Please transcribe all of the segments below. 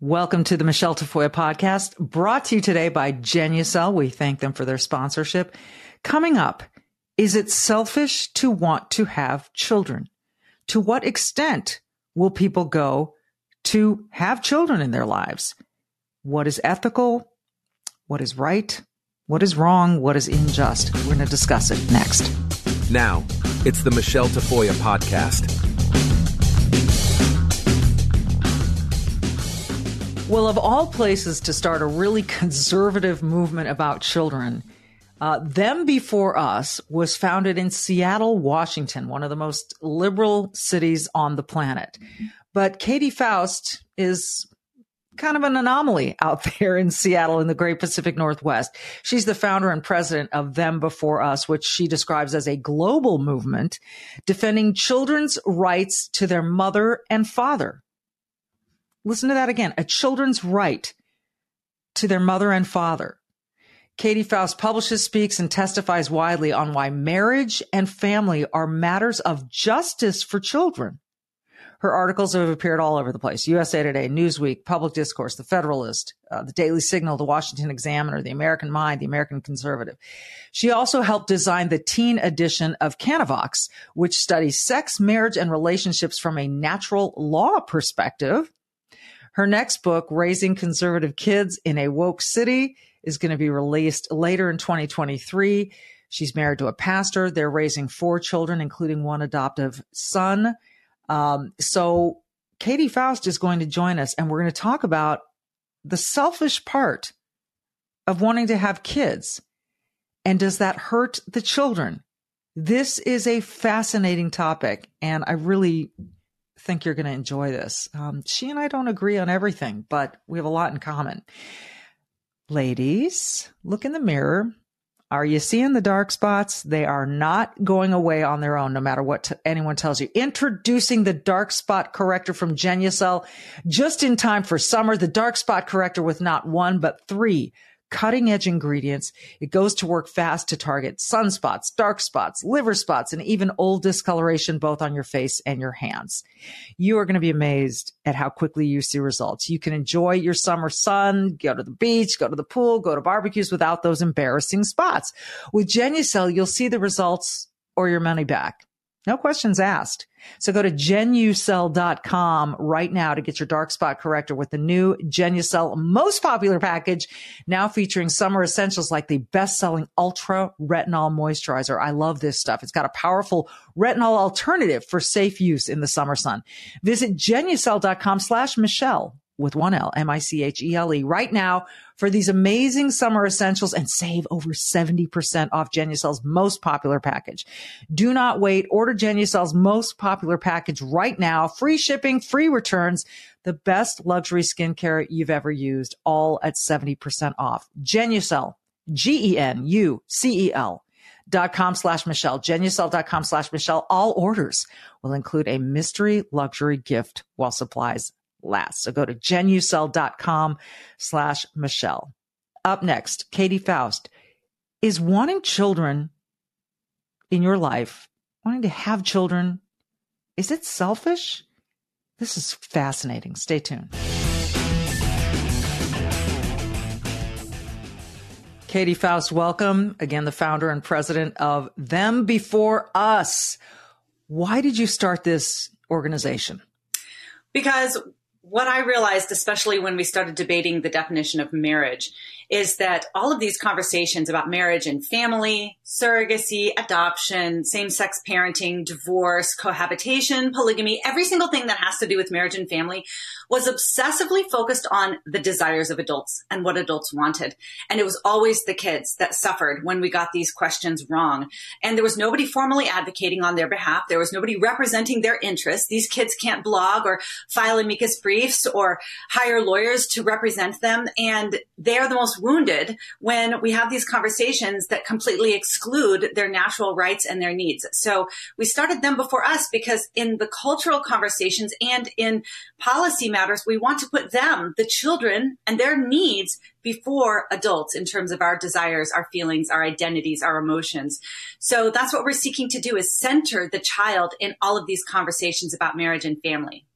Welcome to the Michelle Tafoya podcast, brought to you today by Genucel. We thank them for their sponsorship. Coming up, is it selfish to want to have children? To what extent will people go to have children in their lives? What is ethical? What is right? What is wrong? What is unjust? We're going to discuss it next. Now, it's the Michelle Tafoya podcast. Well, of all places to start a really conservative movement about children, uh, Them Before Us was founded in Seattle, Washington, one of the most liberal cities on the planet. But Katy Faust is kind of an anomaly out there in Seattle in the great Pacific Northwest. She's the founder and president of Them Before Us, which she describes as a global movement defending children's rights to their mother and father. Listen to that again. A children's right to their mother and father. Katy Faust publishes, speaks, and testifies widely on why marriage and family are matters of justice for children. Her articles have appeared all over the place USA Today, Newsweek, Public Discourse, The Federalist, uh, The Daily Signal, The Washington Examiner, The American Mind, The American Conservative. She also helped design the teen edition of Canavox, which studies sex, marriage, and relationships from a natural law perspective. Her next book, Raising Conservative Kids in a Woke City, is going to be released later in 2023. She's married to a pastor. They're raising four children, including one adoptive son. Um, so Katy Faust is going to join us and we're going to talk about the selfish part of wanting to have kids. And does that hurt the children? This is a fascinating topic. And I really think you're going to enjoy this. Um, she and I don't agree on everything, but we have a lot in common. Ladies, look in the mirror. Are you seeing the dark spots? They are not going away on their own, no matter what t- anyone tells you. Introducing the dark spot corrector from Genucel just in time for summer. The dark spot corrector with not one, but three cutting edge ingredients. It goes to work fast to target sunspots, dark spots, liver spots, and even old discoloration both on your face and your hands. You are going to be amazed at how quickly you see results. You can enjoy your summer sun, go to the beach, go to the pool, go to barbecues without those embarrassing spots. With Genucel, you'll see the results or your money back. No questions asked. So go to genucel.com right now to get your dark spot corrector with the new Genucel most popular package now featuring summer essentials like the best selling ultra retinol moisturizer. I love this stuff. It's got a powerful retinol alternative for safe use in the summer sun. Visit genucel.com slash Michelle with one L, M-I-C-H-E-L-E right now for these amazing summer essentials and save over 70% off Genucel's most popular package. Do not wait. Order Genucel's most popular package right now. Free shipping, free returns, the best luxury skincare you've ever used, all at 70% off. Genucel, G-E-N-U-C-E-L dot com slash Michelle, genucel.com slash Michelle. All orders will include a mystery luxury gift while supplies last. So go to genucel.com slash Michelle. Up next, Katy Faust. Is wanting children in your life, wanting to have children, is it selfish? This is fascinating. Stay tuned. Katy Faust, welcome. Again, the founder and president of Them Before Us. Why did you start this organization? Because what I realized, especially when we started debating the definition of marriage, is that all of these conversations about marriage and family, surrogacy, adoption, same sex parenting, divorce, cohabitation, polygamy, every single thing that has to do with marriage and family was obsessively focused on the desires of adults and what adults wanted. And it was always the kids that suffered when we got these questions wrong. And there was nobody formally advocating on their behalf. There was nobody representing their interests. These kids can't blog or file amicus briefs or hire lawyers to represent them. And they are the most wounded when we have these conversations that completely exclude their natural rights and their needs. So we started them before us because in the cultural conversations and in policy matters, we want to put them, the children and their needs before adults in terms of our desires, our feelings, our identities, our emotions. So that's what we're seeking to do is center the child in all of these conversations about marriage and family.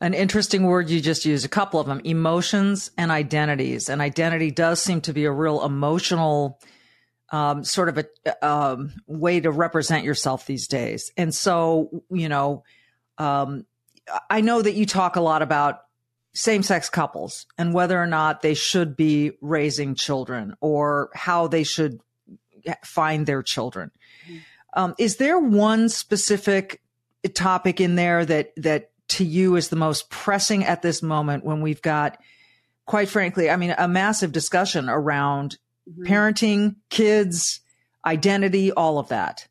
An interesting word you just used, a couple of them, emotions and identities. And identity does seem to be a real emotional um, sort of a um, way to represent yourself these days. And so, you know, um, I know that you talk a lot about same sex couples and whether or not they should be raising children or how they should find their children. Um, is there one specific topic in there that that to you is the most pressing at this moment when we've got, quite frankly, I mean, a massive discussion around mm-hmm. parenting, kids, identity, all of that?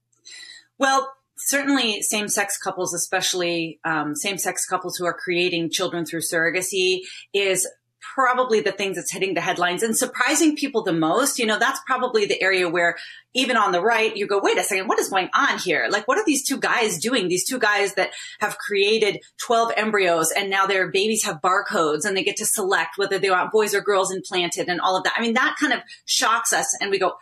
Well, certainly same sex couples, especially um, same sex couples who are creating children through surrogacy, is probably the things that's hitting the headlines and surprising people the most. You know, that's probably the area where even on the right, you go, wait a second, what is going on here? Like, what are these two guys doing? These two guys that have created 12 embryos and now their babies have barcodes and they get to select whether they want boys or girls implanted and all of that. I mean, that kind of shocks us and we go,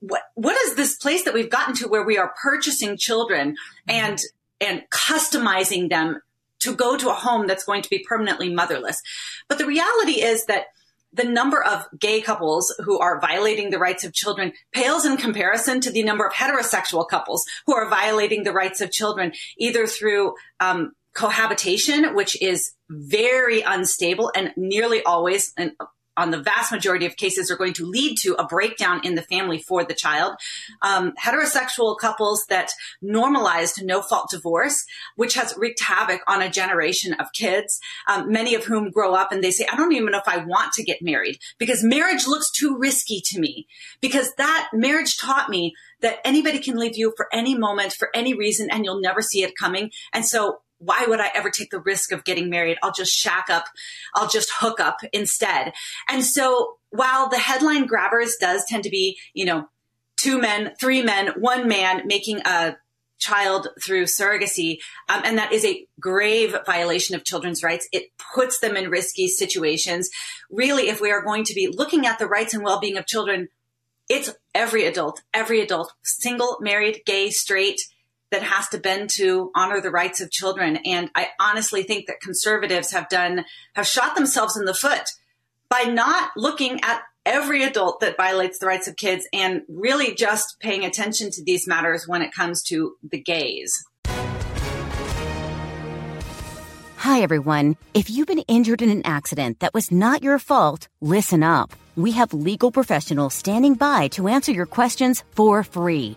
what what is this place that we've gotten to where we are purchasing children and and customizing them to go to a home that's going to be permanently motherless. But the reality is that the number of gay couples who are violating the rights of children pales in comparison to the number of heterosexual couples who are violating the rights of children, either through um, cohabitation, which is very unstable and nearly always, and on the vast majority of cases are going to lead to a breakdown in the family for the child. Um, heterosexual couples that normalized no fault divorce, which has wreaked havoc on a generation of kids, um, many of whom grow up and they say, I don't even know if I want to get married because marriage looks too risky to me because that marriage taught me that anybody can leave you for any moment, for any reason, and you'll never see it coming. And so why would I ever take the risk of getting married? I'll just shack up. I'll just hook up instead. And so while the headline grabbers does tend to be, you know, two men, three men, one man making a child through surrogacy, um, and that is a grave violation of children's rights. It puts them in risky situations. Really, if we are going to be looking at the rights and well-being of children, it's every adult, every adult, single, married, gay, straight, that has to bend to honor the rights of children. And I honestly think that conservatives have done, have shot themselves in the foot by not looking at every adult that violates the rights of kids and really just paying attention to these matters when it comes to the gays. Hi, everyone. If you've been injured in an accident that was not your fault, listen up. We have legal professionals standing by to answer your questions for free.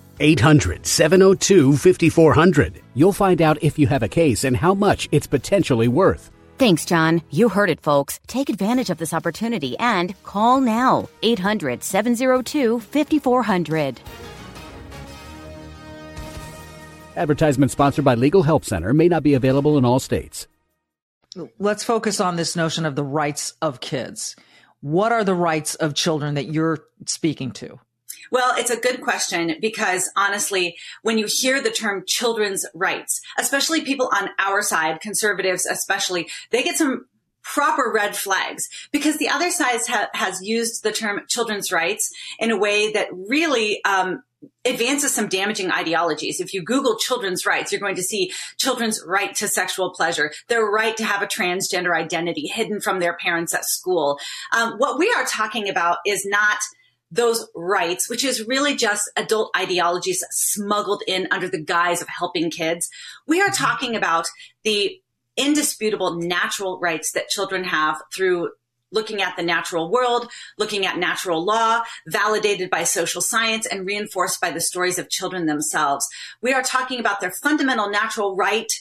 800 702 5400. You'll find out if you have a case and how much it's potentially worth. Thanks, John. You heard it, folks. Take advantage of this opportunity and call now 800 702 5400. Advertisement sponsored by Legal Help Center may not be available in all states. Let's focus on this notion of the rights of kids. What are the rights of children that you're speaking to? Well, it's a good question because honestly, when you hear the term children's rights, especially people on our side, conservatives especially, they get some proper red flags because the other side ha- has used the term children's rights in a way that really um, advances some damaging ideologies. If you Google children's rights, you're going to see children's right to sexual pleasure, their right to have a transgender identity hidden from their parents at school. Um, what we are talking about is not those rights, which is really just adult ideologies smuggled in under the guise of helping kids. We are talking about the indisputable natural rights that children have through looking at the natural world, looking at natural law, validated by social science and reinforced by the stories of children themselves. We are talking about their fundamental natural right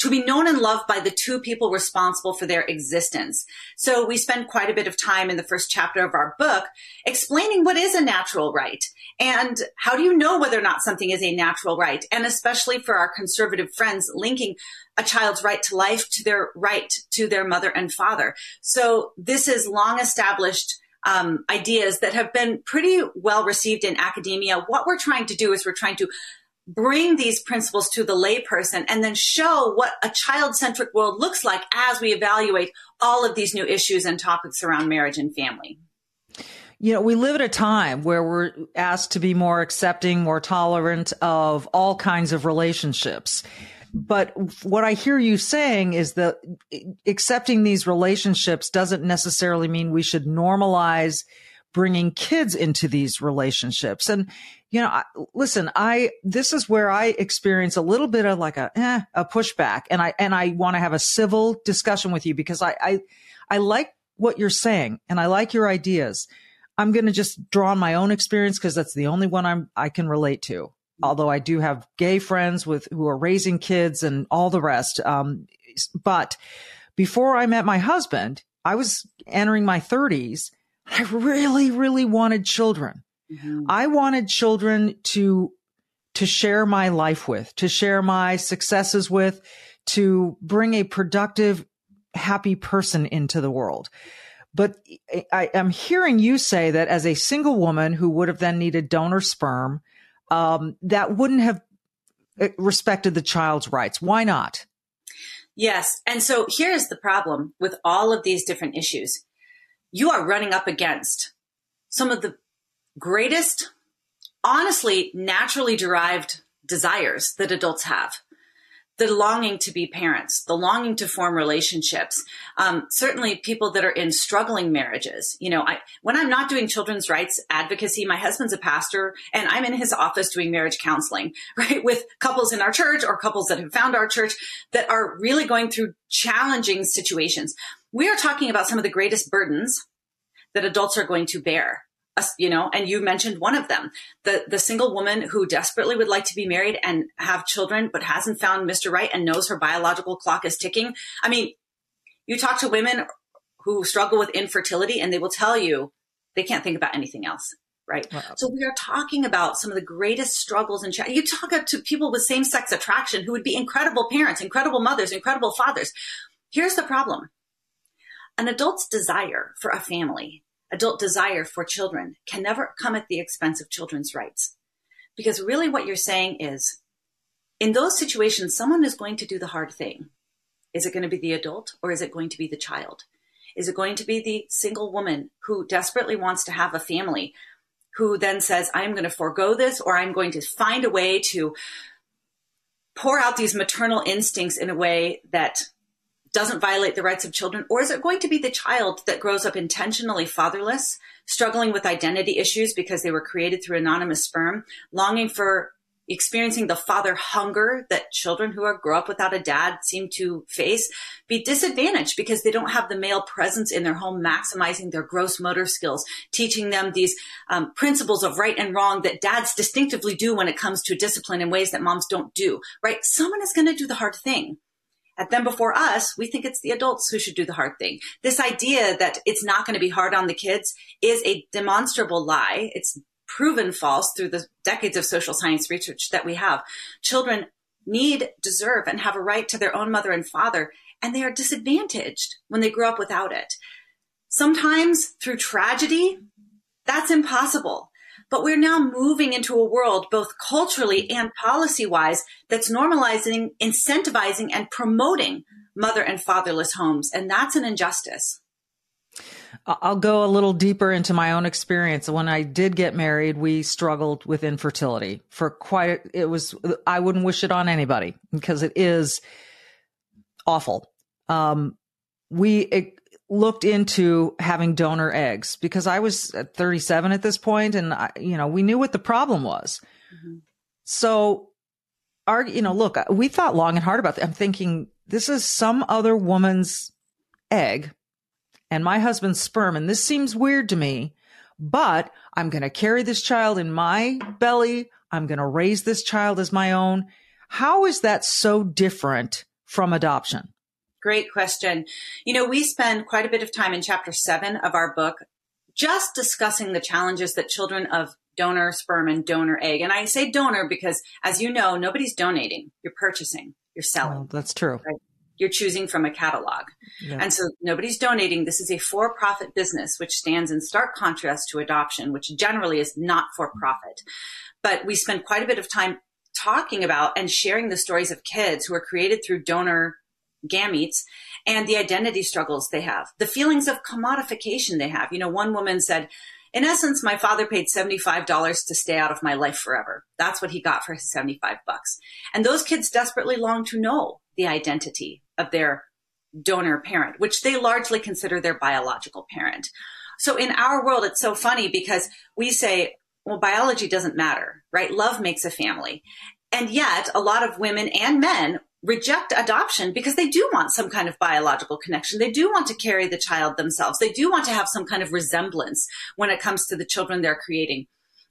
to be known and loved by the two people responsible for their existence. So we spend quite a bit of time in the first chapter of our book explaining what is a natural right and how do you know whether or not something is a natural right? And especially for our conservative friends, linking a child's right to life to their right to their mother and father. So this is long established um, ideas that have been pretty well received in academia. What we're trying to do is we're trying to bring these principles to the layperson and then show what a child centric world looks like as we evaluate all of these new issues and topics around marriage and family. You know, we live at a time where we're asked to be more accepting, more tolerant of all kinds of relationships. But what I hear you saying is that accepting these relationships doesn't necessarily mean we should normalize bringing kids into these relationships. And, you know, I, listen, I, this is where I experience a little bit of like a, eh, a pushback and I, and I want to have a civil discussion with you because I, I, I like what you're saying and I like your ideas. I'm going to just draw on my own experience because that's the only one I'm, I can relate to. Although I do have gay friends with who are raising kids and all the rest. Um, but before I met my husband, I was entering my 30s I really, really wanted children. Mm-hmm. I wanted children to, to share my life with, to share my successes with, to bring a productive, happy person into the world. But I, am hearing you say that as a single woman who would have then needed donor sperm, um, that wouldn't have uh, respected the child's rights. Why not? Yes. And so here's the problem with all of these different issues you are running up against some of the greatest, honestly, naturally derived desires that adults have. The longing to be parents, the longing to form relationships. Um, certainly, people that are in struggling marriages. You know, I, when I'm not doing children's rights advocacy, my husband's a pastor, and I'm in his office doing marriage counseling, right, with couples in our church or couples that have found our church that are really going through challenging situations we are talking about some of the greatest burdens that adults are going to bear you know and you mentioned one of them the the single woman who desperately would like to be married and have children but hasn't found mr right and knows her biological clock is ticking. I mean you talk to women who struggle with infertility and they will tell you they can't think about anything else right? Wow. so we are talking about some of the greatest struggles and you talk to people with same-sex attraction who would be incredible parents incredible mothers incredible fathers. Here's the problem. An adult's desire for a family, adult desire for children can never come at the expense of children's rights. Because really what you're saying is, in those situations, someone is going to do the hard thing. Is it going to be the adult or is it going to be the child? Is it going to be the single woman who desperately wants to have a family, who then says, I'm going to forego this or I'm going to find a way to pour out these maternal instincts in a way that doesn't violate the rights of children? Or is it going to be the child that grows up intentionally fatherless, struggling with identity issues because they were created through anonymous sperm, longing for experiencing the father hunger that children who are grow up without a dad seem to face be disadvantaged because they don't have the male presence in their home maximizing their gross motor skills teaching them these um, principles of right and wrong that dads distinctively do when it comes to discipline in ways that moms don't do right someone is going to do the hard thing and them before us, we think it's the adults who should do the hard thing. This idea that it's not going to be hard on the kids is a demonstrable lie. It's proven false through the decades of social science research that we have. Children need, deserve, and have a right to their own mother and father, and they are disadvantaged when they grow up without it. Sometimes through tragedy, that's impossible. But we're now moving into a world, both culturally and policy wise, that's normalizing, incentivizing, and promoting mother and fatherless homes. And that's an injustice. I'll go a little deeper into my own experience. When I did get married, we struggled with infertility for quite, it was, I wouldn't wish it on anybody because it is awful. Um, we it, looked into having donor eggs because I was 37 at this point and I, you know, we knew what the problem was. Mm-hmm. So our, you know, look, we thought long and hard about that. I'm thinking this is some other woman's egg and my husband's sperm. And this seems weird to me, but I'm going to carry this child in my belly. I'm going to raise this child as my own. How is that so different from adoption? Great question. You know, we spend quite a bit of time in chapter seven of our book just discussing the challenges that children of donor sperm and donor egg. And I say donor because, as you know, nobody's donating. You're purchasing, you're selling. Oh, that's true. Right? You're choosing from a catalog. Yeah. And so nobody's donating. This is a for profit business, which stands in stark contrast to adoption, which generally is not for profit. But we spend quite a bit of time talking about and sharing the stories of kids who are created through donor gametes and the identity struggles they have, the feelings of commodification they have. You know, one woman said, in essence, my father paid $75 to stay out of my life forever. That's what he got for his 75 bucks. And those kids desperately long to know the identity of their donor parent, which they largely consider their biological parent. So in our world, it's so funny because we say, well, biology doesn't matter, right? Love makes a family. And yet a lot of women and men reject adoption because they do want some kind of biological connection. They do want to carry the child themselves. They do want to have some kind of resemblance when it comes to the children they're creating.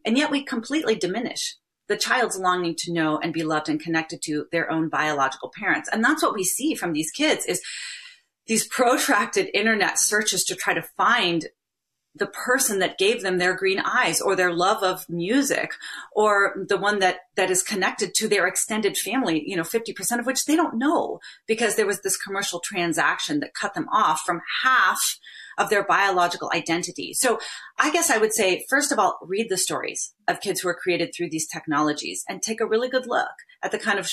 And yet we completely diminish the child's longing to know and be loved and connected to their own biological parents. And that's what we see from these kids is these protracted internet searches to try to find the person that gave them their green eyes or their love of music or the one that that is connected to their extended family you know 50% of which they don't know because there was this commercial transaction that cut them off from half of their biological identity. So i guess i would say first of all read the stories of kids who are created through these technologies and take a really good look at the kind of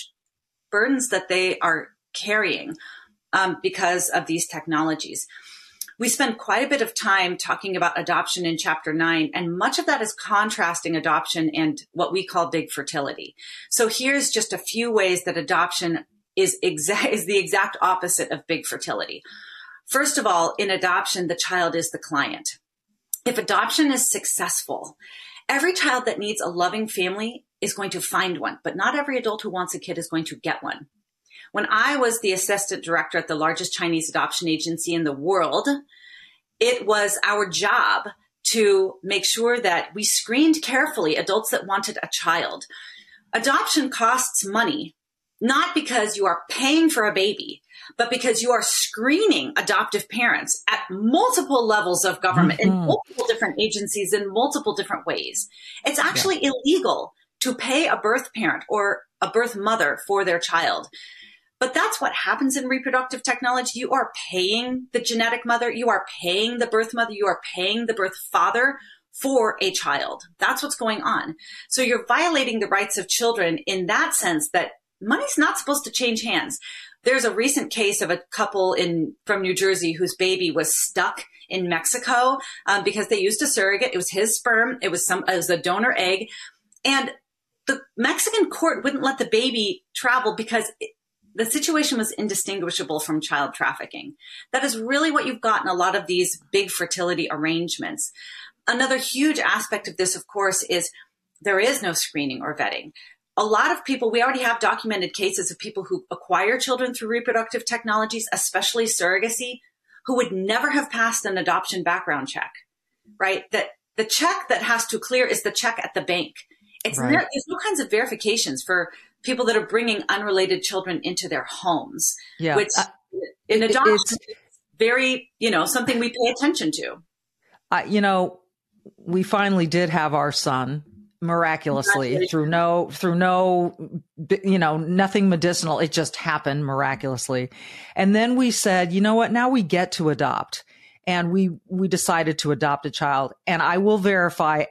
burdens that they are carrying um, because of these technologies we spend quite a bit of time talking about adoption in chapter nine, and much of that is contrasting adoption and what we call big fertility. So here's just a few ways that adoption is exa- is the exact opposite of big fertility. First of all, in adoption, the child is the client. If adoption is successful, every child that needs a loving family is going to find one, but not every adult who wants a kid is going to get one. When I was the assistant director at the largest Chinese adoption agency in the world, it was our job to make sure that we screened carefully adults that wanted a child. Adoption costs money, not because you are paying for a baby, but because you are screening adoptive parents at multiple levels of government mm-hmm. in multiple different agencies in multiple different ways. It's actually yeah. illegal to pay a birth parent or a birth mother for their child. But that's what happens in reproductive technology. You are paying the genetic mother, you are paying the birth mother, you are paying the birth father for a child. That's what's going on. So you're violating the rights of children in that sense that money's not supposed to change hands. There's a recent case of a couple in from New Jersey whose baby was stuck in Mexico um, because they used a surrogate. It was his sperm. It was some. It was a donor egg, and the Mexican court wouldn't let the baby travel because the situation was indistinguishable from child trafficking. That is really what you've got in a lot of these big fertility arrangements. Another huge aspect of this, of course, is there is no screening or vetting. A lot of people, we already have documented cases of people who acquire children through reproductive technologies, especially surrogacy, who would never have passed an adoption background check, right? That the check that has to clear is the check at the bank. It's right. there's no kinds of verifications for people that are bringing unrelated children into their homes, yeah. which uh, in adoption it's, very, you know, something we pay attention to. Uh, you know, we finally did have our son miraculously through no through no you know nothing medicinal. It just happened miraculously. And then we said you know what? Now we get to adopt. And we we decided to adopt a child. And i will verify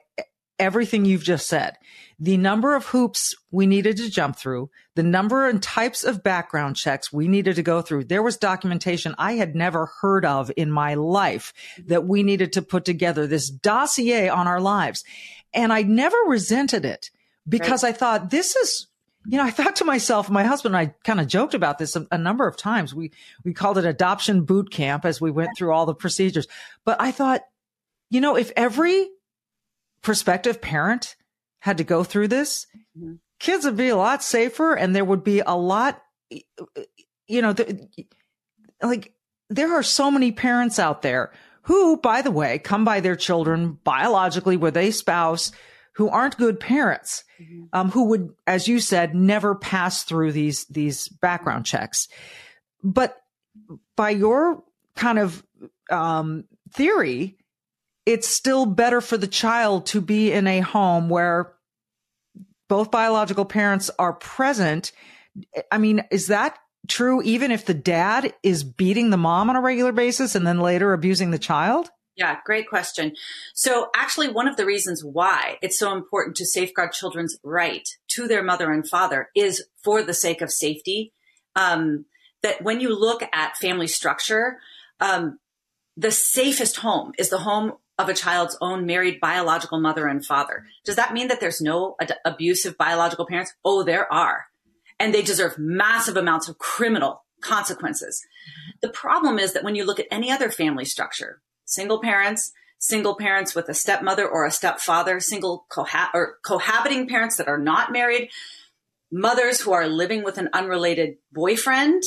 everything you've just said. The number of hoops we needed to jump through, the number and types of background checks we needed to go through. There was documentation I had never heard of in my life that we needed to put together this dossier on our lives. And I never resented it because right. I thought this is you know, I thought to myself, my husband and I kind of joked about this a, a, number of times. We, we called it adoption boot camp as we went through all the procedures. But I thought, you know, if every prospective parent had to go through this, mm-hmm. kids would be a lot safer and there would be a lot, you know, the, like there are so many parents out there who, by the way, come by their children biologically with a spouse who aren't good parents, mm-hmm. um, who would, as you said, never pass through these, these background checks. But by your kind of, um, theory, it's still better for the child to be in a home where both biological parents are present. I mean, is that true even if the dad is beating the mom on a regular basis and then later abusing the child? Yeah, great question. So actually one of the reasons why it's so important to safeguard children's right to their mother and father is for the sake of safety. Um, that when you look at family structure, um, the safest home is the home of a child's own married biological mother and father. Does that mean that there's no ad- abusive biological parents? Oh, there are. And they deserve massive amounts of criminal consequences. The problem is that when you look at any other family structure, single parents, single parents with a stepmother or a stepfather, single coha- or cohabiting parents that are not married, mothers who are living with an unrelated boyfriend,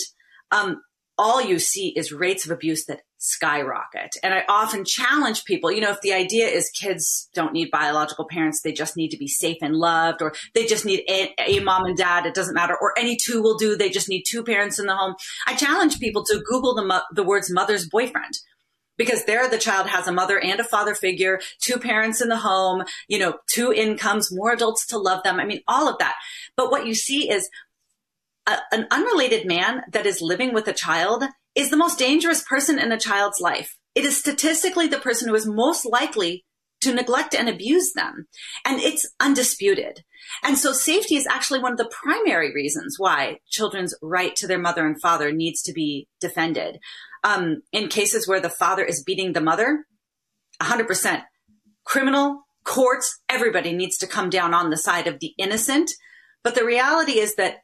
um, all you see is rates of abuse that skyrocket. And I often challenge people, you know, if the idea is kids don't need biological parents, they just need to be safe and loved, or they just need a, a, mom and dad, it doesn't matter, or any two will do, they just need two parents in the home. I challenge people to Google the, the words mother's boyfriend. Because there the child has a mother and a father figure, two parents in the home, you know, two incomes, more adults to love them. I mean, all of that. But what you see is a, an unrelated man that is living with a child is the most dangerous person in a child's life. It is statistically the person who is most likely to neglect and abuse them. And it's undisputed. And so safety is actually one of the primary reasons why children's right to their mother and father needs to be defended. Um, in cases where the father is beating the mother, 100% criminal courts, everybody needs to come down on the side of the innocent. But the reality is that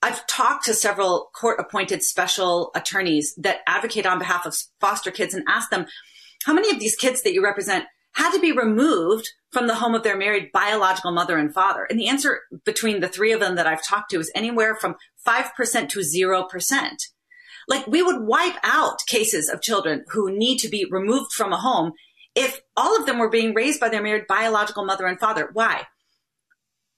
I've talked to several court appointed special attorneys that advocate on behalf of foster kids and asked them, how many of these kids that you represent had to be removed from the home of their married biological mother and father? And the answer between the three of them that I've talked to is anywhere from 5% to 0%. Like we would wipe out cases of children who need to be removed from a home if all of them were being raised by their married biological mother and father. Why?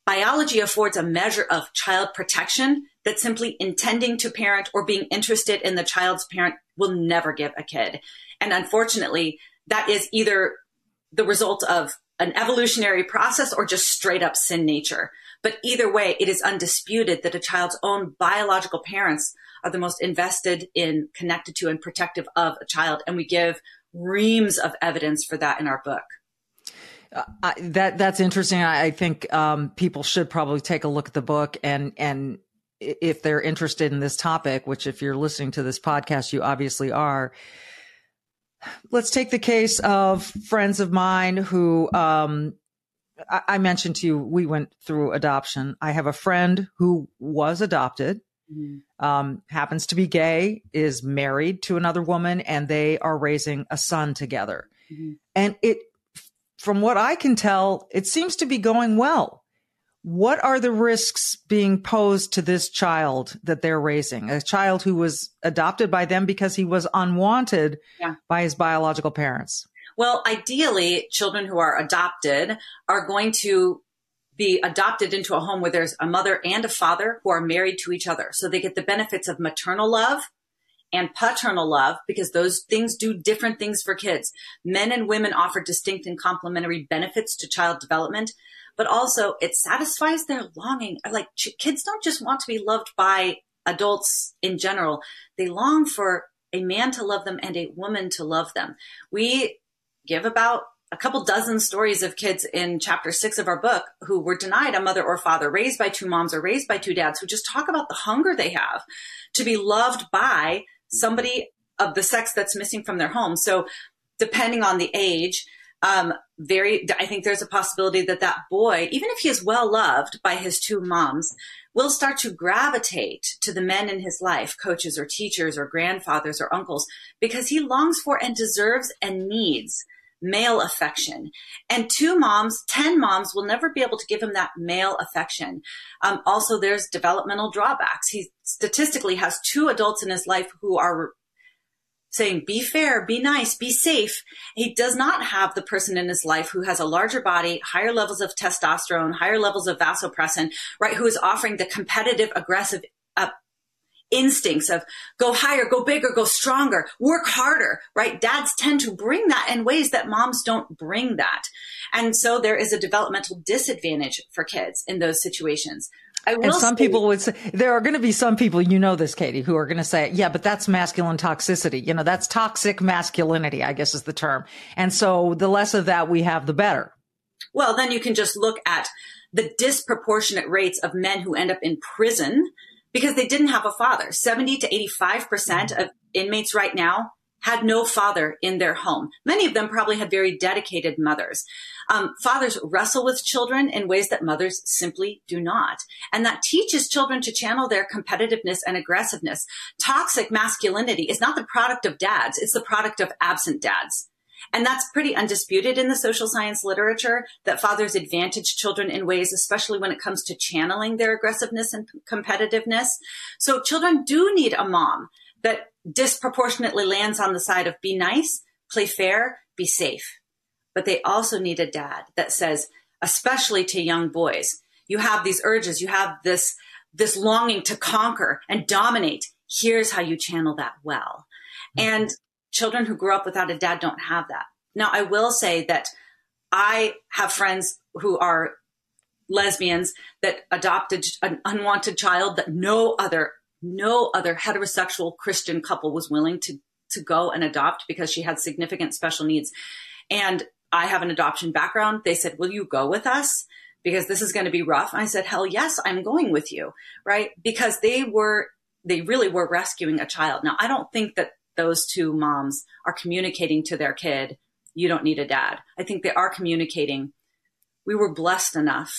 Biology affords a measure of child protection that simply intending to parent or being interested in the child's parent will never give a kid. And unfortunately, that is either the result of an evolutionary process or just straight up sin nature. But either way, it is undisputed that a child's own biological parents are the most invested in, connected to, and protective of a child. And we give reams of evidence for that in our book. Uh, that that's interesting. I, I think um, people should probably take a look at the book and and if they're interested in this topic, which if you're listening to this podcast, you obviously are. Let's take the case of friends of mine who, um, I, I mentioned to you, we went through adoption. I have a friend who was adopted, mm-hmm. um, happens to be gay, is married to another woman, and they are raising a son together. Mm-hmm. And it, from what I can tell, it seems to be going well what are the risks being posed to this child that they're raising? A child who was adopted by them because he was unwanted yeah. by his biological parents. Well, ideally, children who are adopted are going to be adopted into a home where there's a mother and a father who are married to each other. So they get the benefits of maternal love and paternal love because those things do different things for kids. Men and women offer distinct and complementary benefits to child development but also it satisfies their longing. Like kids don't just want to be loved by adults in general. They long for a man to love them and a woman to love them. We give about a couple dozen stories of kids in chapter six of our book who were denied a mother or father, raised by two moms or raised by two dads, who just talk about the hunger they have to be loved by somebody of the sex that's missing from their home. So depending on the age, um, very, I think there's a possibility that that boy, even if he is well loved by his two moms, will start to gravitate to the men in his life, coaches or teachers or grandfathers or uncles, because he longs for and deserves and needs male affection. And two moms, 10 moms will never be able to give him that male affection. Um, also, there's developmental drawbacks. He statistically has two adults in his life who are saying, be fair, be nice, be safe. He does not have the person in his life who has a larger body, higher levels of testosterone, higher levels of vasopressin, right? Who is offering the competitive, aggressive, uh, instincts of go higher, go bigger, go stronger, work harder, right? Dads tend to bring that in ways that moms don't bring that. And so there is a developmental disadvantage for kids in those situations. And some say, people would say there are going to be some people, you know this, Katy, who are going to say, yeah, but that's masculine toxicity. You know, that's toxic masculinity, I guess is the term. And so the less of that we have, the better. Well, then you can just look at the disproportionate rates of men who end up in prison because they didn't have a father. 70 to 85% of inmates right now had no father in their home. Many of them probably had very dedicated mothers. Um, fathers wrestle with children in ways that mothers simply do not. And that teaches children to channel their competitiveness and aggressiveness. Toxic masculinity is not the product of dads. It's the product of absent dads. And that's pretty undisputed in the social science literature that fathers advantage children in ways, especially when it comes to channeling their aggressiveness and competitiveness. So children do need a mom that disproportionately lands on the side of be nice, play fair, be safe. But they also need a dad that says, especially to young boys, you have these urges, you have this, this longing to conquer and dominate. Here's how you channel that well. Mm-hmm. And children who grew up without a dad don't have that. Now, I will say that I have friends who are lesbians that adopted an unwanted child that no other no other heterosexual Christian couple was willing to to go and adopt because she had significant special needs. And I have an adoption background. They said, "Will you go with us?" Because this is going to be rough. I said, "Hell yes, I'm going with you." Right? Because they were they really were rescuing a child. Now, I don't think that those two moms are communicating to their kid, you don't need a dad. I think they are communicating, we were blessed enough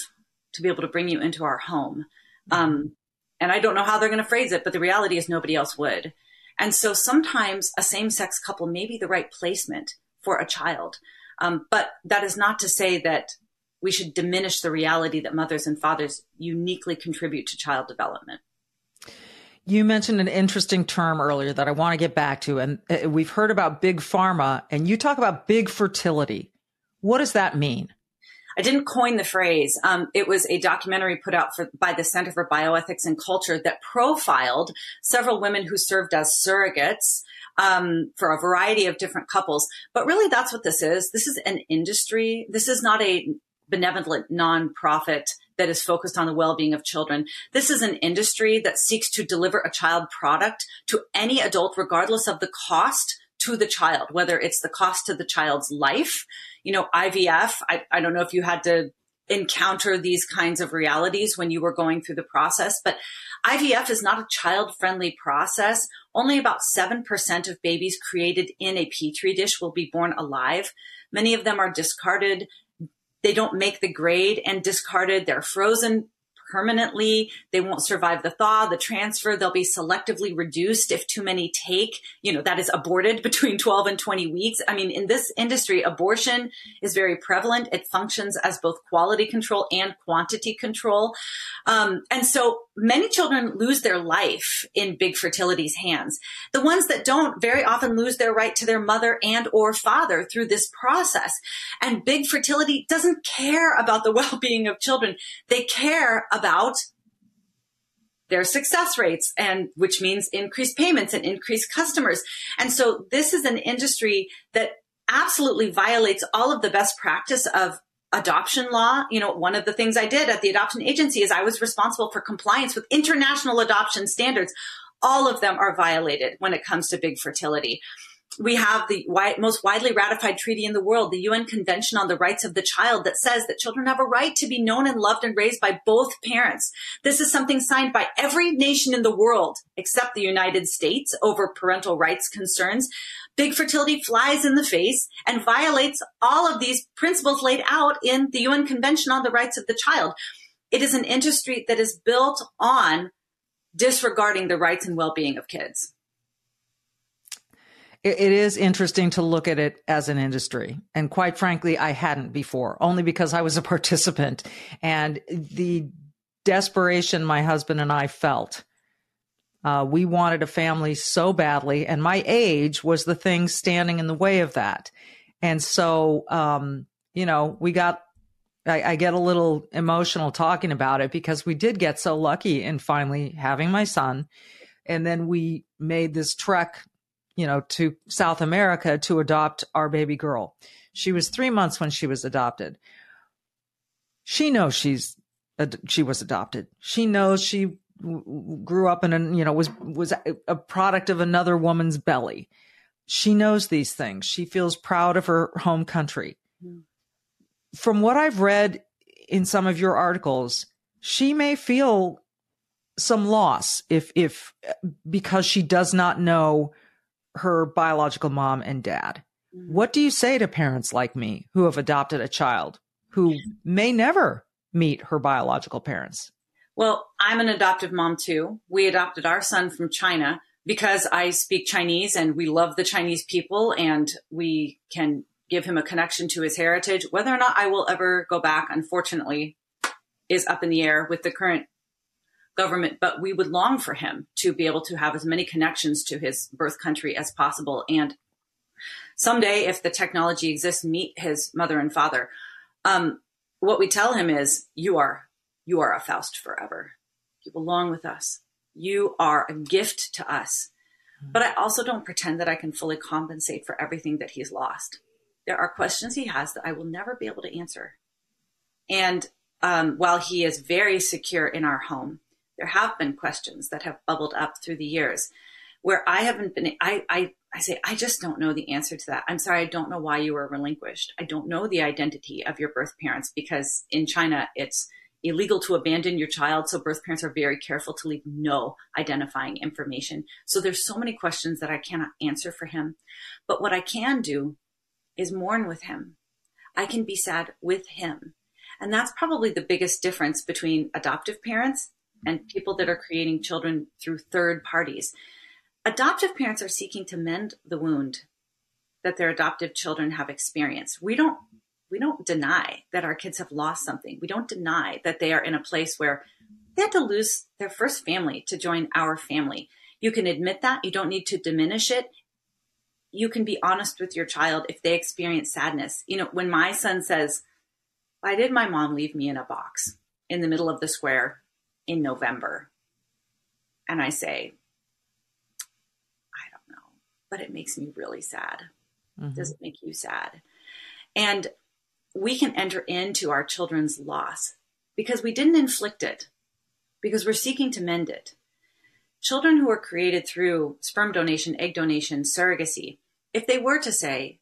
to be able to bring you into our home. Um, and I don't know how they're going to phrase it, but the reality is nobody else would. And so sometimes a same sex couple may be the right placement for a child. Um, but that is not to say that we should diminish the reality that mothers and fathers uniquely contribute to child development. You mentioned an interesting term earlier that I want to get back to, and uh, we've heard about big pharma, and you talk about big fertility. What does that mean? I didn't coin the phrase. Um, it was a documentary put out for, by the Center for Bioethics and Culture that profiled several women who served as surrogates um, for a variety of different couples. But really, that's what this is. This is an industry. This is not a benevolent nonprofit that is focused on the well-being of children. This is an industry that seeks to deliver a child product to any adult, regardless of the cost to the child, whether it's the cost to the child's life. You know, IVF, I, I don't know if you had to encounter these kinds of realities when you were going through the process, but IVF is not a child friendly process. Only about 7% of babies created in a petri dish will be born alive. Many of them are discarded they don't make the grade and discarded. They're frozen permanently. They won't survive the thaw, the transfer. They'll be selectively reduced if too many take, you know, that is aborted between 12 and 20 weeks. I mean, in this industry, abortion is very prevalent. It functions as both quality control and quantity control. Um, and so many children lose their life in big fertility's hands. The ones that don't very often lose their right to their mother and or father through this process. And big fertility doesn't care about the well-being of children. They care about their success rates and which means increased payments and increased customers. And so this is an industry that absolutely violates all of the best practice of adoption law. You know, one of the things I did at the adoption agency is I was responsible for compliance with international adoption standards. All of them are violated when it comes to big fertility. We have the most widely ratified treaty in the world, the UN Convention on the Rights of the Child, that says that children have a right to be known and loved and raised by both parents. This is something signed by every nation in the world except the United States over parental rights concerns. Big fertility flies in the face and violates all of these principles laid out in the UN Convention on the Rights of the Child. It is an industry that is built on disregarding the rights and well-being of kids it is interesting to look at it as an industry. And quite frankly, I hadn't before, only because I was a participant and the desperation my husband and I felt. Uh, we wanted a family so badly, and my age was the thing standing in the way of that. And so, um, you know, we got, I, I get a little emotional talking about it because we did get so lucky in finally having my son. And then we made this trek you know, to South America to adopt our baby girl. She was three months when she was adopted. She knows she's she was adopted. She knows she grew up in a you know was was a product of another woman's belly. She knows these things. She feels proud of her home country. Hmm. From what I've read in some of your articles, she may feel some loss if if because she does not know her biological mom and dad. Mm-hmm. What do you say to parents like me who have adopted a child who may never meet her biological parents? Well, I'm an adoptive mom too. We adopted our son from China because I speak Chinese and we love the Chinese people and we can give him a connection to his heritage. Whether or not I will ever go back, unfortunately, is up in the air with the current government, but we would long for him to be able to have as many connections to his birth country as possible. And someday, if the technology exists, meet his mother and father. Um, what we tell him is, you are, you are a Faust forever. You belong with us. You are a gift to us. But I also don't pretend that I can fully compensate for everything that he's lost. There are questions he has that I will never be able to answer. And um, while he is very secure in our home, there have been questions that have bubbled up through the years where I haven't been, I, I, I say, I just don't know the answer to that. I'm sorry, I don't know why you were relinquished. I don't know the identity of your birth parents because in China, it's illegal to abandon your child. So birth parents are very careful to leave no identifying information. So there's so many questions that I cannot answer for him. But what I can do is mourn with him. I can be sad with him. And that's probably the biggest difference between adoptive parents and people that are creating children through third parties. Adoptive parents are seeking to mend the wound that their adoptive children have experienced. We don't we don't deny that our kids have lost something. We don't deny that they are in a place where they had to lose their first family to join our family. You can admit that. You don't need to diminish it. You can be honest with your child if they experience sadness. You know, when my son says, Why did my mom leave me in a box in the middle of the square in November. And I say, I don't know, but it makes me really sad. Mm-hmm. Does it make you sad? And we can enter into our children's loss because we didn't inflict it, because we're seeking to mend it. Children who are created through sperm donation, egg donation, surrogacy, if they were to say,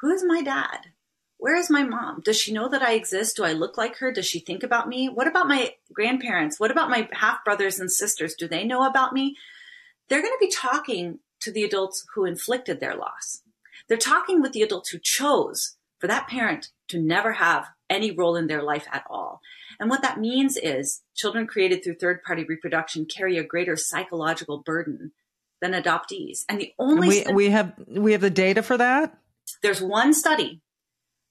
Who is my dad? Where is my mom? Does she know that I exist? Do I look like her? Does she think about me? What about my grandparents? What about my half brothers and sisters? Do they know about me? They're going to be talking to the adults who inflicted their loss. They're talking with the adults who chose for that parent to never have any role in their life at all. And what that means is children created through third party reproduction carry a greater psychological burden than adoptees. And the only we, we have we have the data for that. There's one study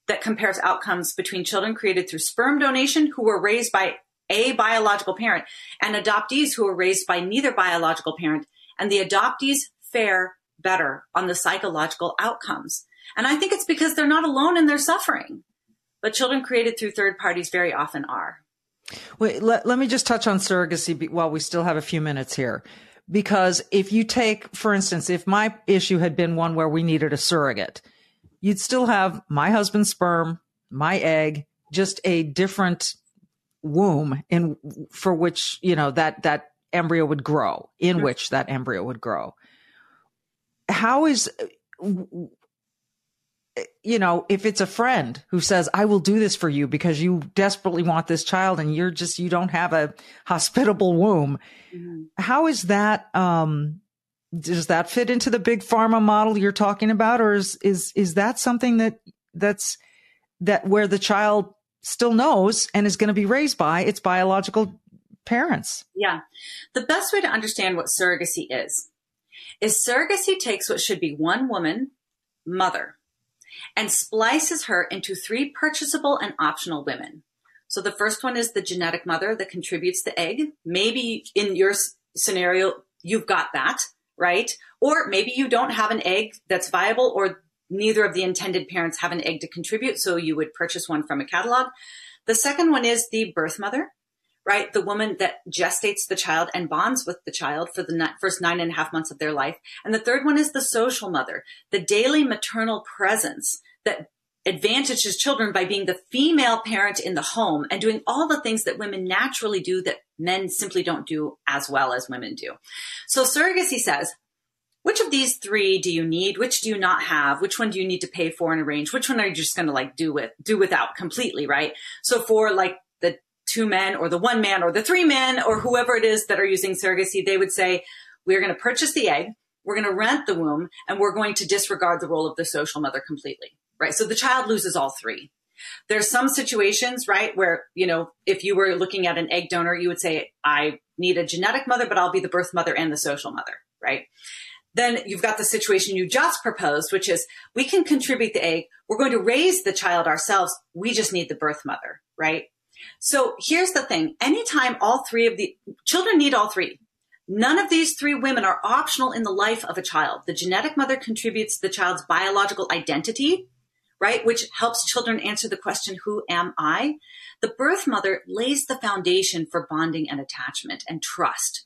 that compares outcomes between children created through sperm donation who were raised by a biological parent and adoptees who were raised by neither biological parent. And the adoptees fare better on the psychological outcomes. And I think it's because they're not alone in their suffering. But children created through third parties very often are. Wait, let, let me just touch on surrogacy while we still have a few minutes here. Because if you take, for instance, if my issue had been one where we needed a surrogate, you'd still have my husband's sperm, my egg, just a different womb in for which, you know, that that embryo would grow, in which that embryo would grow. How is you know, if it's a friend who says, I will do this for you because you desperately want this child and you're just, you don't have a hospitable womb. Mm-hmm. How is that, um, does that fit into the big pharma model you're talking about? Or is, is, is that something that, that's, that where the child still knows and is going to be raised by its biological parents? Yeah. The best way to understand what surrogacy is, is surrogacy takes what should be one woman, mother, and splices her into three purchasable and optional women. So the first one is the genetic mother that contributes the egg. Maybe in your scenario, you've got that, right? Or maybe you don't have an egg that's viable or neither of the intended parents have an egg to contribute. So you would purchase one from a catalog. The second one is the birth mother, right? The woman that gestates the child and bonds with the child for the first nine and a half months of their life. And the third one is the social mother, the daily maternal presence that advantages children by being the female parent in the home and doing all the things that women naturally do that men simply don't do as well as women do. So surrogacy says, which of these three do you need? Which do you not have? Which one do you need to pay for and arrange? Which one are you just going to like do with, do without completely, right? So for like the two men or the one man or the three men or whoever it is that are using surrogacy, they would say, we're going to purchase the egg, we're going to rent the womb, and we're going to disregard the role of the social mother completely, right? So the child loses all three. There's some situations, right, where, you know, if you were looking at an egg donor, you would say, I need a genetic mother, but I'll be the birth mother and the social mother, right? Then you've got the situation you just proposed, which is we can contribute the egg. We're going to raise the child ourselves. We just need the birth mother, right? So here's the thing. Anytime all three of the children need all three. None of these three women are optional in the life of a child. The genetic mother contributes the child's biological identity, right? Which helps children answer the question, who am I? The birth mother lays the foundation for bonding and attachment and trust.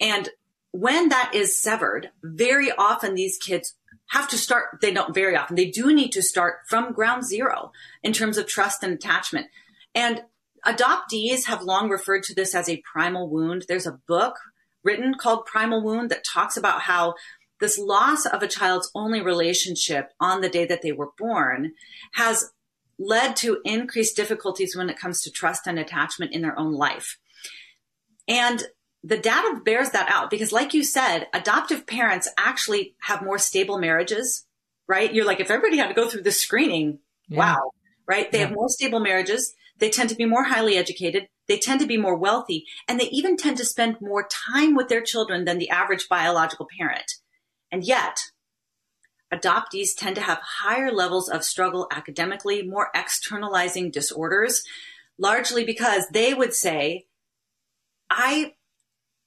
And when that is severed, very often these kids have to start, they don't very often, they do need to start from ground zero in terms of trust and attachment. And adoptees have long referred to this as a primal wound. There's a book written called Primal Wound that talks about how this loss of a child's only relationship on the day that they were born has led to increased difficulties when it comes to trust and attachment in their own life. And the data bears that out because, like you said, adoptive parents actually have more stable marriages, right? You're like, if everybody had to go through this screening, yeah. wow, right? They yeah. have more stable marriages. They tend to be more highly educated. They tend to be more wealthy and they even tend to spend more time with their children than the average biological parent. And yet, adoptees tend to have higher levels of struggle academically, more externalizing disorders, largely because they would say, I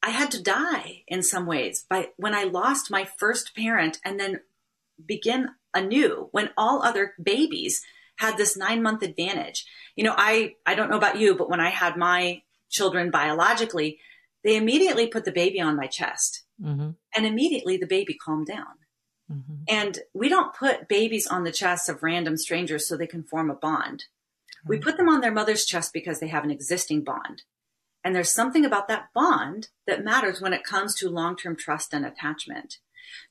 I had to die in some ways by when I lost my first parent and then begin anew when all other babies had this nine month advantage. You know, I, I don't know about you, but when I had my children biologically, they immediately put the baby on my chest mm-hmm. and immediately the baby calmed down. Mm-hmm. And we don't put babies on the chests of random strangers so they can form a bond. Mm-hmm. We put them on their mother's chest because they have an existing bond. And there's something about that bond that matters when it comes to long term trust and attachment.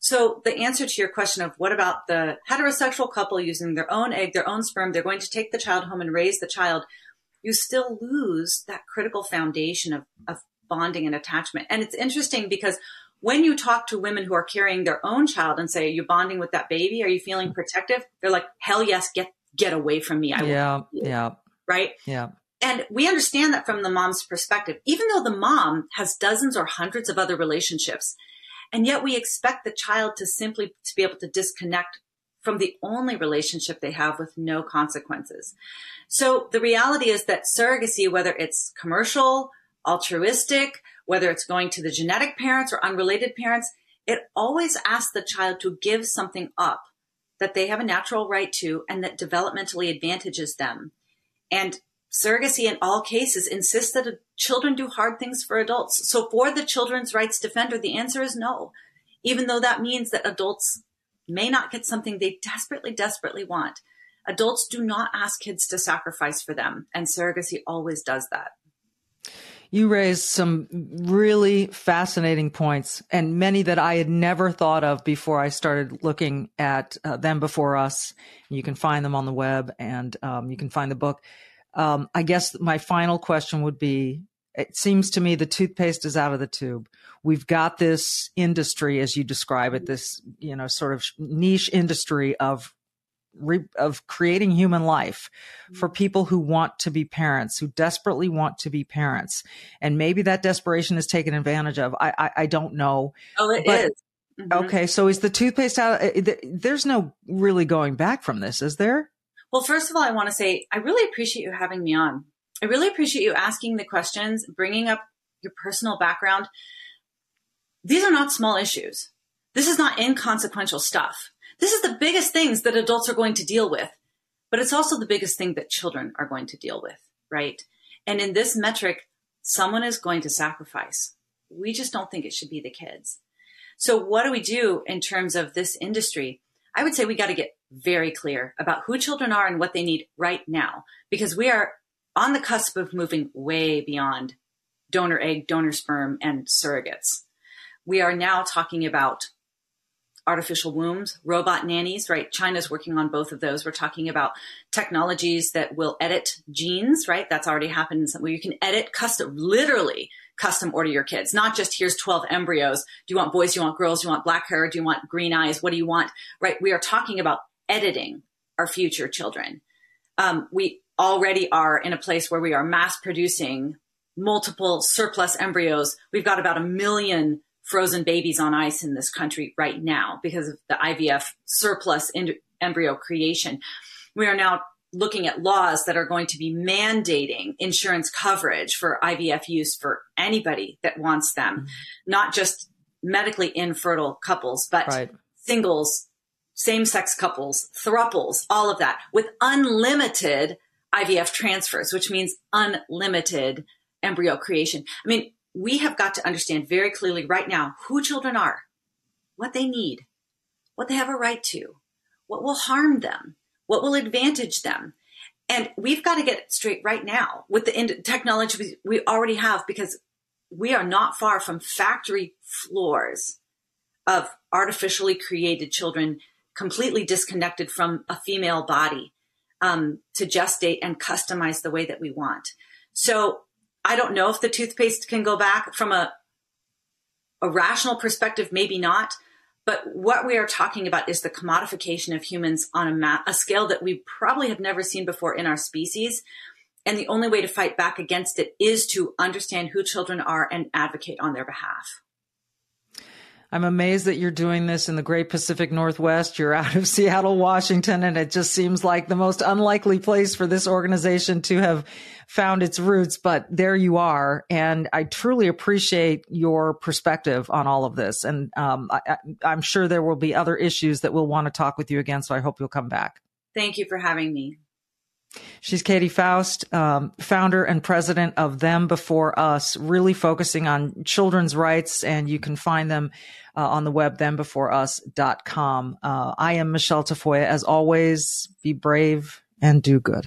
So the answer to your question of what about the heterosexual couple using their own egg, their own sperm, they're going to take the child home and raise the child. You still lose that critical foundation of, of bonding and attachment. And it's interesting because when you talk to women who are carrying their own child and say, are you bonding with that baby? Are you feeling protective? They're like, hell yes, get, get away from me. I yeah. Yeah. Right. Yeah. And we understand that from the mom's perspective, even though the mom has dozens or hundreds of other relationships, and yet we expect the child to simply to be able to disconnect from the only relationship they have with no consequences. So the reality is that surrogacy, whether it's commercial, altruistic, whether it's going to the genetic parents or unrelated parents, it always asks the child to give something up that they have a natural right to and that developmentally advantages them. And Surrogacy in all cases insists that children do hard things for adults. So for the children's rights defender, the answer is no, even though that means that adults may not get something they desperately, desperately want. Adults do not ask kids to sacrifice for them, and surrogacy always does that. You raised some really fascinating points and many that I had never thought of before I started looking at uh, them before us. You can find them on the web and um, you can find the book. Um, I guess my final question would be it seems to me the toothpaste is out of the tube. We've got this industry, as you describe it, this, you know, sort of niche industry of re- of creating human life for mm-hmm. people who want to be parents, who desperately want to be parents. And maybe that desperation is taken advantage of. I, I, I don't know. Oh, it but, is. Mm-hmm. Okay. So is the toothpaste out? Uh, there's no really going back from this, is there? Well, first of all, I want to say I really appreciate you having me on. I really appreciate you asking the questions, bringing up your personal background. These are not small issues. This is not inconsequential stuff. This is the biggest things that adults are going to deal with, but it's also the biggest thing that children are going to deal with, right? And in this metric, someone is going to sacrifice. We just don't think it should be the kids. So what do we do in terms of this industry? I would say we got to get very clear about who children are and what they need right now, because we are on the cusp of moving way beyond donor egg, donor sperm, and surrogates. We are now talking about artificial wombs, robot nannies, right? China's working on both of those. We're talking about technologies that will edit genes, right? That's already happened where you can edit custom, literally custom order your kids, not just here's 12 embryos. Do you want boys? Do you want girls? Do you want black hair? Do you want green eyes? What do you want? Right? We are talking about editing our future children. Um, we already are in a place where we are mass producing multiple surplus embryos. We've got about a million frozen babies on ice in this country right now because of the IVF surplus in- embryo creation. We are now looking at laws that are going to be mandating insurance coverage for IVF use for anybody that wants them, mm-hmm. not just medically infertile couples, but right. singles, same sex couples, thruples, all of that with unlimited IVF transfers, which means unlimited embryo creation. I mean, we have got to understand very clearly right now who children are, what they need, what they have a right to, what will harm them, what will advantage them. And we've got to get it straight right now with the technology we already have because we are not far from factory floors of artificially created children completely disconnected from a female body um, to gestate and customize the way that we want. So I don't know if the toothpaste can go back from a a rational perspective, maybe not. But what we are talking about is the commodification of humans on a, ma- a scale that we probably have never seen before in our species. And the only way to fight back against it is to understand who children are and advocate on their behalf. I'm amazed that you're doing this in the great Pacific Northwest. You're out of Seattle, Washington, and it just seems like the most unlikely place for this organization to have found its roots. But there you are. And I truly appreciate your perspective on all of this. And um, I, I'm sure there will be other issues that we'll want to talk with you again. So I hope you'll come back. Thank you for having me. She's Katy Faust, um, founder and president of Them Before Us, really focusing on children's rights, and you can find them uh, on the web, thembeforeus.com. Uh, I am Michelle Tafoya. As always, be brave and do good.